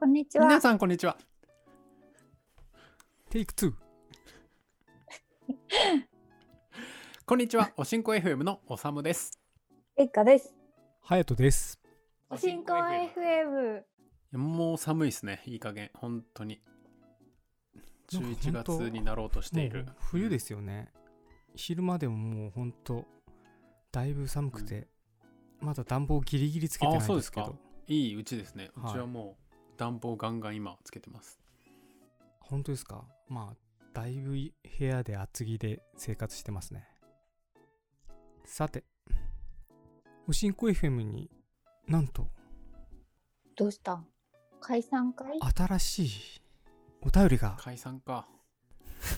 こんにちは皆。さんこんにちはテイク2。こんにちはおしんこ FM のおさむですえっかです。ハヤトです。おしんこ FM。いやもう寒いですねいい加減本当に11なんか本当月になろうとしている冬ですよね。昼間でももうほんと、だいぶ寒くて、まだ暖房ギリギリつけてないんですけあそうど、いいうちですねうはいちはもう暖房ガンガン今つけてます。本当ですか？まあ、だいぶ部屋で厚着で生活してますね。さて、おしんこ FM になんとどうした？ん解散会？新しいお便りが。解散か。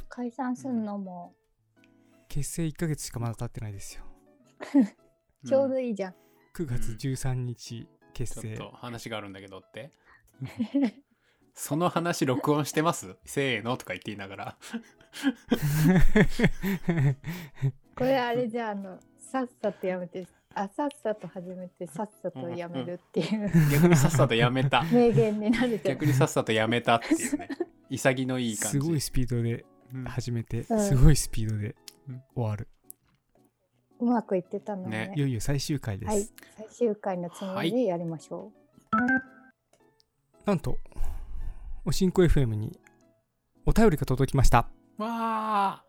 解散すんのも。結成1ヶ月しかまだ経ってないですよ。ちょううんどいいじゃん。9月13日結成。ちょっと話があるんだけどってその話録音してます？せーのとか言って言いながら これあれじゃああの、さっさとやめて、あ、さっさと始めて、さっさとやめるっていう逆にさっさとやめた名言になるじゃん逆。にさっさとやめたっていうね潔のいい感じすごいスピードでうん始めて、うんすごいスピードでうん終わる。うまくいってたのねねい。よいよ最終回です。はい。最終回のつもりでやりましょなんと、おしんこ FM にお便りが届きました。わあ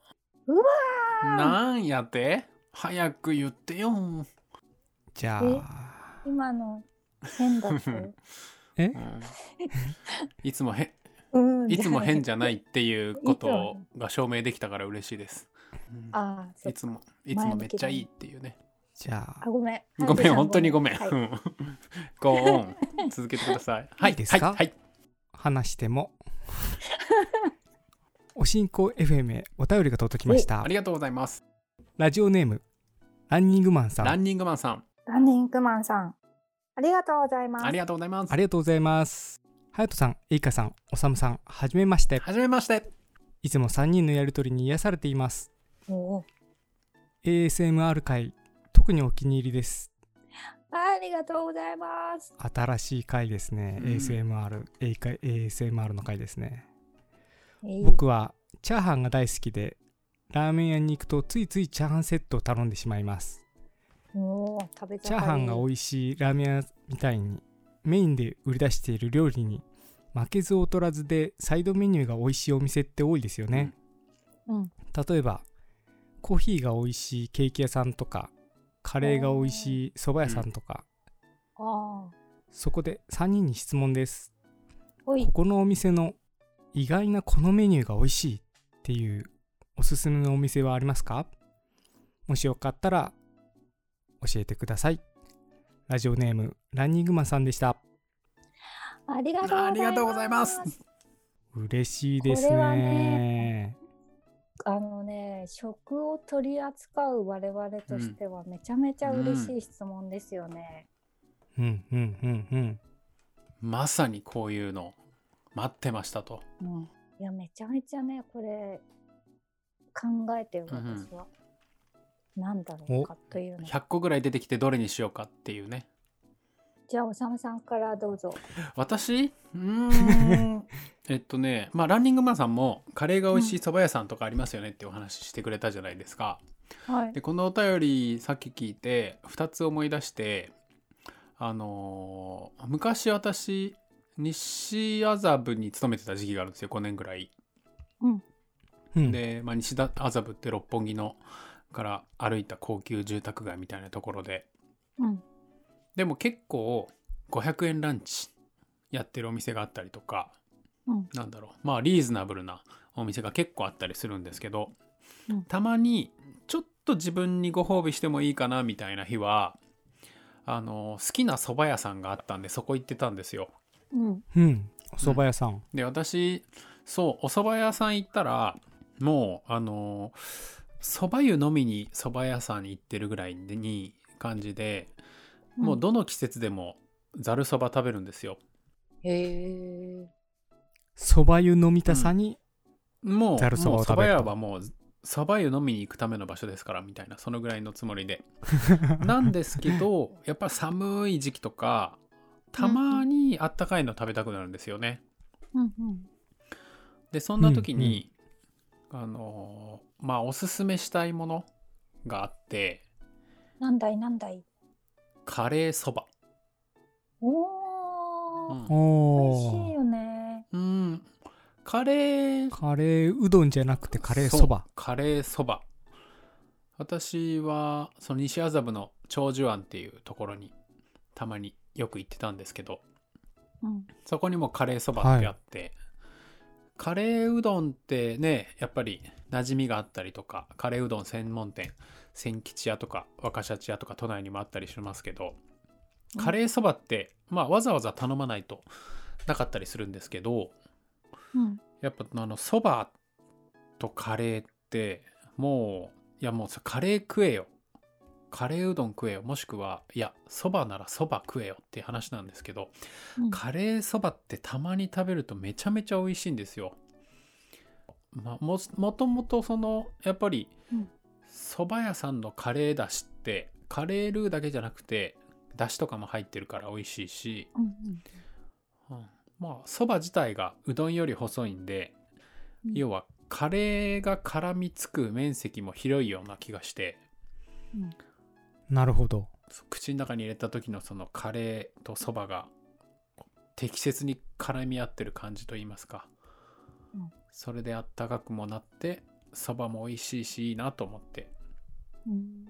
うわなんやって？早く言ってよじゃえあ、う。今の変だって。え？うんいつもへうん。いつも変じゃないっていうこともが証明できたから嬉しいです。うんあいつもいつもめっちゃいいっていうね。じゃああ、、ごめん。ごめん本当にごめん。はいうん 続けてください。は いいいですか？はいはい。話しても、おしんこ FM へお便りが届きましたあ。りがとうございます。ラジオネーム、ランニングマンさん。ランニングマンさんランニングマンさん。ありがとうございます。ありがとうございますあ。りがとうございます。はやとさん、えいかさん、おさむさん、はじめまして。はじめまして。いつも3人のやりとりに癒されています。おー ASMR 回、特にお気に入りです。ありがとうございます。新しい回ですね。うん ASMR、ASMR の回ですね。僕はチャーハンが大好きで、ラーメン屋に行くとついついチャーハンセットを頼んでしまいます。チャーハンが美味しいラーメン屋みたいにメインで売り出している料理に負けず劣らずでサイドメニューが美味しいお店って多いですよね。うん例えばコーヒーが美味しいケーキ屋さんとかカレーが美味しい蕎麦屋さんとか、ああ。そこで3人に質問です。こ。このお店の意外なこのメニューが美味しいっていうおすすめのお店はありますか？もしよかったら教えてください。ラジオネームランニングマンさんでした。ありがとうございます。嬉しいですねね。あのね、食を取り扱う我々としてはめちゃめちゃ嬉しい質問ですよね。うんうんうんうん。まさにこういうの待ってましたと。うん。いや、めちゃめちゃね、これ考えてる私は。なんだろうかというの。100個ぐらい出てきてどれにしようかっていうね。じゃあ、おさむさんからどうぞ。私？うーん えっとねまあランニングマンさんもカレーが美味しい蕎麦屋さんとかありますよねってお話してくれたじゃないですか。はい。でこのお便りさっき聞いて2つ思い出してあのー昔私西麻布に勤めてた時期があるんですよ5年ぐらい。うん、で、まあ、西麻布って六本木のから歩いた高級住宅街みたいなところでうん。でも結構500円ランチやってるお店があったりとか、うんなんだろうまあリーズナブルなお店が結構あったりするんですけど、うんたまにちょっと自分にご褒美してもいいかなみたいな日はあの好きな蕎麦屋さんがあったんでそこ行ってたんですよ。うん。うん。お蕎麦屋さん。で私そうお蕎麦屋さん行ったらもうあの蕎麦湯飲みに蕎麦屋さんに行ってるぐらいに感じで、もうどの季節でもざるそば食べるんですよ。へえ。蕎麦湯飲みたさに、もうざるそばをもう蕎麦食べると屋はもう蕎麦湯飲みに行くための場所ですからみたいなそのぐらいのつもりで。なんですけどやっぱ寒い時期とかたまにあったかいの食べたくなるんですよね。うんうん。でそんな時に、あのーまあおすすめしたいものがあって。なんだいなんだい？カレーそば。おー、うん。美味しいよねうん。カレー。カレーうどんじゃなくてカレーそば。う。カレーそば。私はその西麻布の長寿庵っていうところにたまによく行ってたんですけどうん。そこにもカレーそばってあって、カレーうどんってねやっぱり馴染みがあったりとかカレーうどん専門店千吉屋とか若シャチ屋とか都内にもあったりしますけどカレーそばって、まあわざわざ頼まないとなかったりするんですけどうん。やっぱあのそばとカレーってもういやもうさカレー食えよ。カレーうどん食えよ。もしくはいやそばならそば食えよっていう話なんですけどうん。カレーそばってたまに食べるとめちゃめちゃ美味しいんですよ。まあ、ももともとそのやっぱりうん。そば屋さんのカレーだしってカレールーだけじゃなくてだしとかも入ってるから美味しいし、うんうんうん。まあそば自体がうどんより細いんでうん。要はカレーが絡みつく面積も広いような気がして。うん。なるほど。口の中に入れた時のそのカレーとそばが適切に絡み合ってる感じといいますか、うん。それであったかくもなってそばも美味しいしいいなと思って。うん。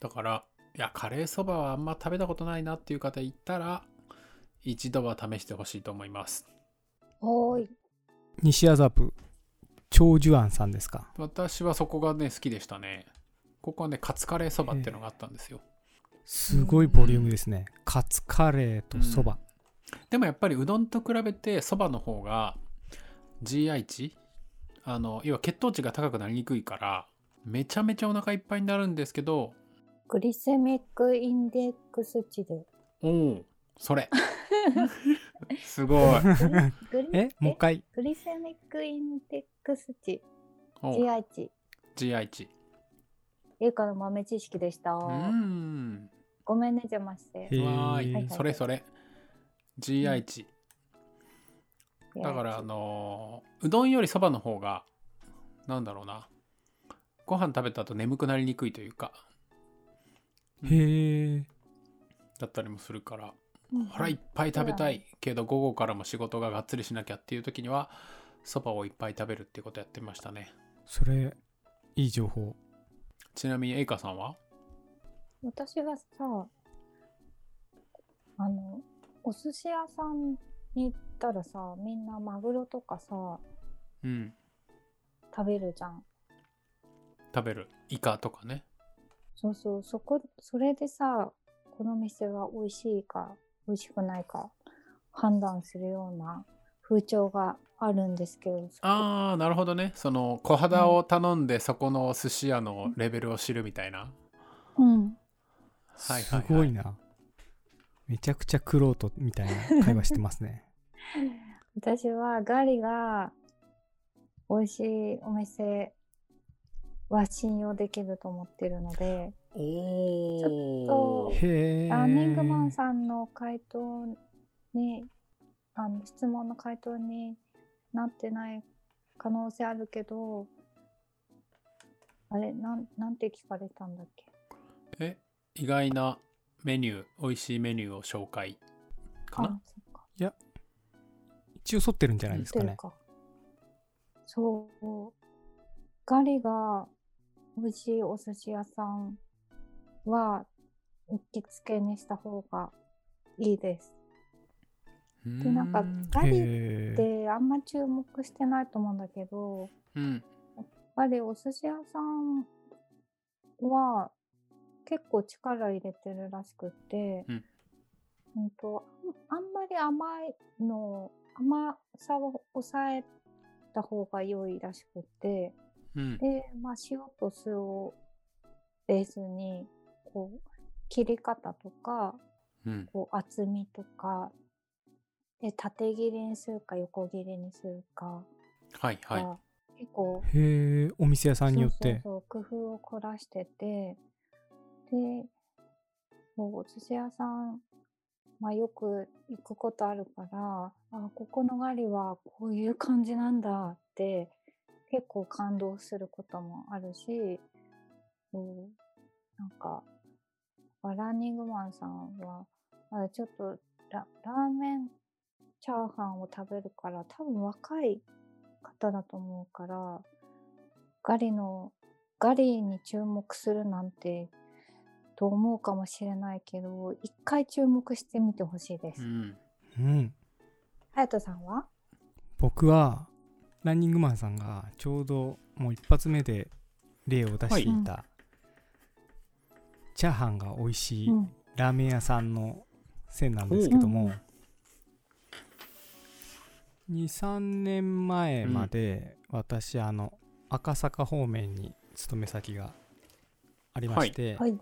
だからいやカレーそばはあんま食べたことないなっていう方いたら一度は試してほしいと思います。おーい。西麻布長寿庵さんですか？私はそこがね好きでしたね。ここはねカツカレーそばっていうのがあったんですよ。すごいボリュームですね。カツカレーとそば、でもやっぱりうどんと比べてそばの方が GI 値あの要は血糖値が高くなりにくいからめちゃめちゃお腹いっぱいになるんですけどグリセミックインデックス値で。おおそれ すごい。えもう一回。グリセミックインデックス値。お GI 値 GI 値英華の豆知識でした、うーん。ごめんね邪魔して。はいはい。それそれ。GI 値、だからあのーうどんよりそばの方がなんだろうな。ご飯食べた後眠くなりにくいというか。へえだったりもするから。うん腹いっぱい食べたい。けど午後からも仕事ががっつりしなきゃっていう時にはそばをいっぱい食べるっていうことやってましたね。それいい情報。ちなみにエイカさんは？私はさあのお寿司屋さんに行ったらさみんなマグロとかさうん。食べるじゃん。食べる。イカとかね。そうそう。そこそれでさこの店は美味しいか美味しくないか判断するような風潮があるんですけどああなるほどね。その小肌を頼んでそこの寿司屋のレベルを知るみたいな。うん。はいはいはい。すごいな。めちゃくちゃクロートみたいな会話してますね。私はガリが美味しいお店は信用できると思ってるのでおちおょっへえランニングマンさんの回答にあの質問の回答になってない可能性あるけどあれなんなんて聞かれたんだっけ？え意外なメニュー美味しいメニューを紹介かな？あそっか。一応沿ってるんじゃないですかね。そう。ガリが美味しいお寿司屋さんは行きつけにした方がいいです。でなんかガリってあんま注目してないと思うんだけどうん。やっぱりお寿司屋さんは結構力入れてるらしくって、うん。うんとあんまり甘いの甘さを抑えた方が良いらしくってうん。で、まあ、塩と酢をベースにこう切り方とかうん。こう厚みとかで縦切りにするか横切りにするかはいはい。が結構へえお店屋さんによって。そうそうそう工夫を凝らしててでお寿司屋さんまあ、よく行くことあるからあここのガリはこういう感じなんだって結構感動することもあるし、うん、なんかランニングマンさんはまだちょっとララーメンチャーハンを食べるから多分若い方だと思うからガリのガリに注目するなんてと思うかもしれないけど一回注目してみてほしいです。う。ん。うん。隼人さんは？僕はランニングマンさんがちょうどもう一発目で例を出していた、チャーハンが美味しいうん。ラーメン屋さんの線なんですけども、23年前まで私あの赤坂方面に勤め先がありまして、はい。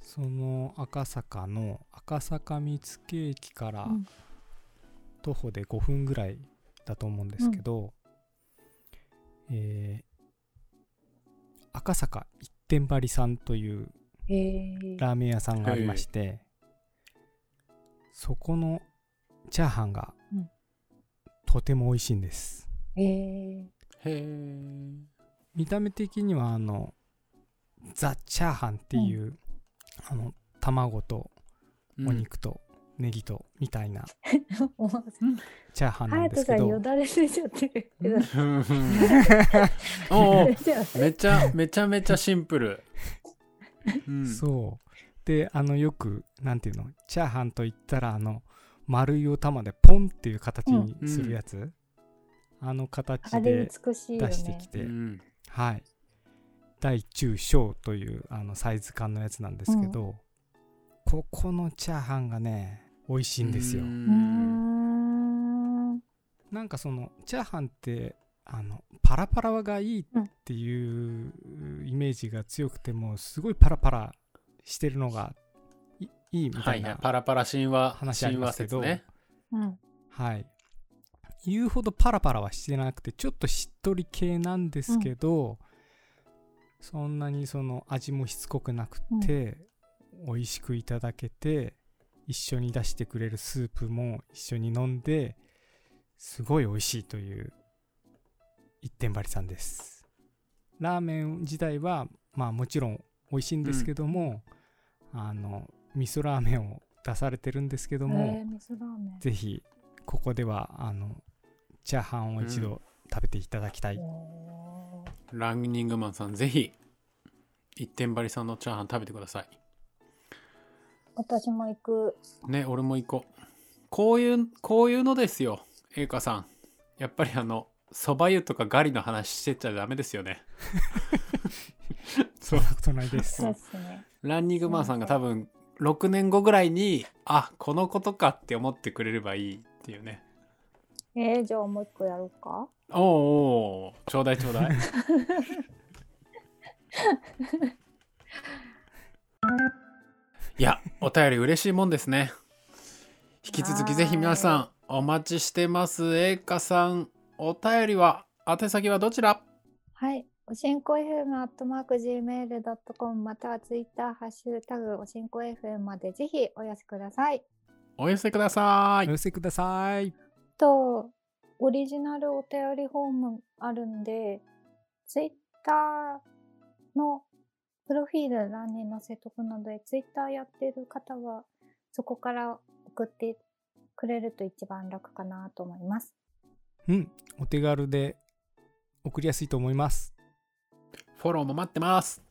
その赤坂の赤坂見附駅からうん。徒歩で5分ぐらいだと思うんですけど、えー赤坂一点張りさんという。ラーメン屋さんがありまして、そこのチャーハンがうん。とても美味しいんです。へえ。へえ見た目的にはあのザ・チャーハンっていう、あの卵とお肉とネギとみたいな。チャーハンなんですけど、よだれ出ちゃってる おめちゃめちゃめちゃシンプル、うん、そう。であのよくなんていうの？チャーハンといったらあの丸いお玉でポンっていう形にするやつ、あの形で。出してきて、うん。はい。大中小というあのサイズ感のやつなんですけど、ここのチャーハンがね美味しいんですよ。なんかそのチャーハンってあのパラパラがいいっていうイメージが強くてもすごいパラパラしてるのがいいいみはいたいな、はいパラパラ神話話ありますけど。説ねうん。はい。言うほどパラパラはしてなくてちょっとしっとり系なんですけど、そんなにその味もしつこくなくて、美味しくいただけて一緒に出してくれるスープも一緒に飲んですごい美味しいという一点張りさんです。ラーメン自体はまあもちろん美味しいんですけども、あの味噌ラーメンを出されてるんですけども、えー、味噌ラーメン。ぜひここではあのチャーハンを一度食べていただきたい、おー。ランニングマンさんぜひ一点張りさんのチャーハン食べてください私も行く。ね俺も行こうこういうこういうのですよ栄華さんやっぱりあのそば湯とかガリの話してちゃダメですよね そんなことないですそうですね。ランニングマンさんが多分6年後ぐらいにあこのことかって思ってくれればいいっていうねえー、じゃあもう一個やろうか。おうおうちょうだいちょうだい お便り嬉しいもんですね。引き続きぜひ皆さんお待ちしてます。栄華さんお便りは宛先はどちら？はい。おしんこ FM アットマーク Gmail.com またはツイッターハッシュタグおしんこ FM までぜひお寄せください。お寄せください。お寄せください。と、オリジナルお便りフォームあるんで、ツイッターのプロフィール欄に載せとくので、ツイッターやってる方はそこから送ってくれると一番楽かなと思います。うんお手軽で送りやすいと思いますフォローも待ってます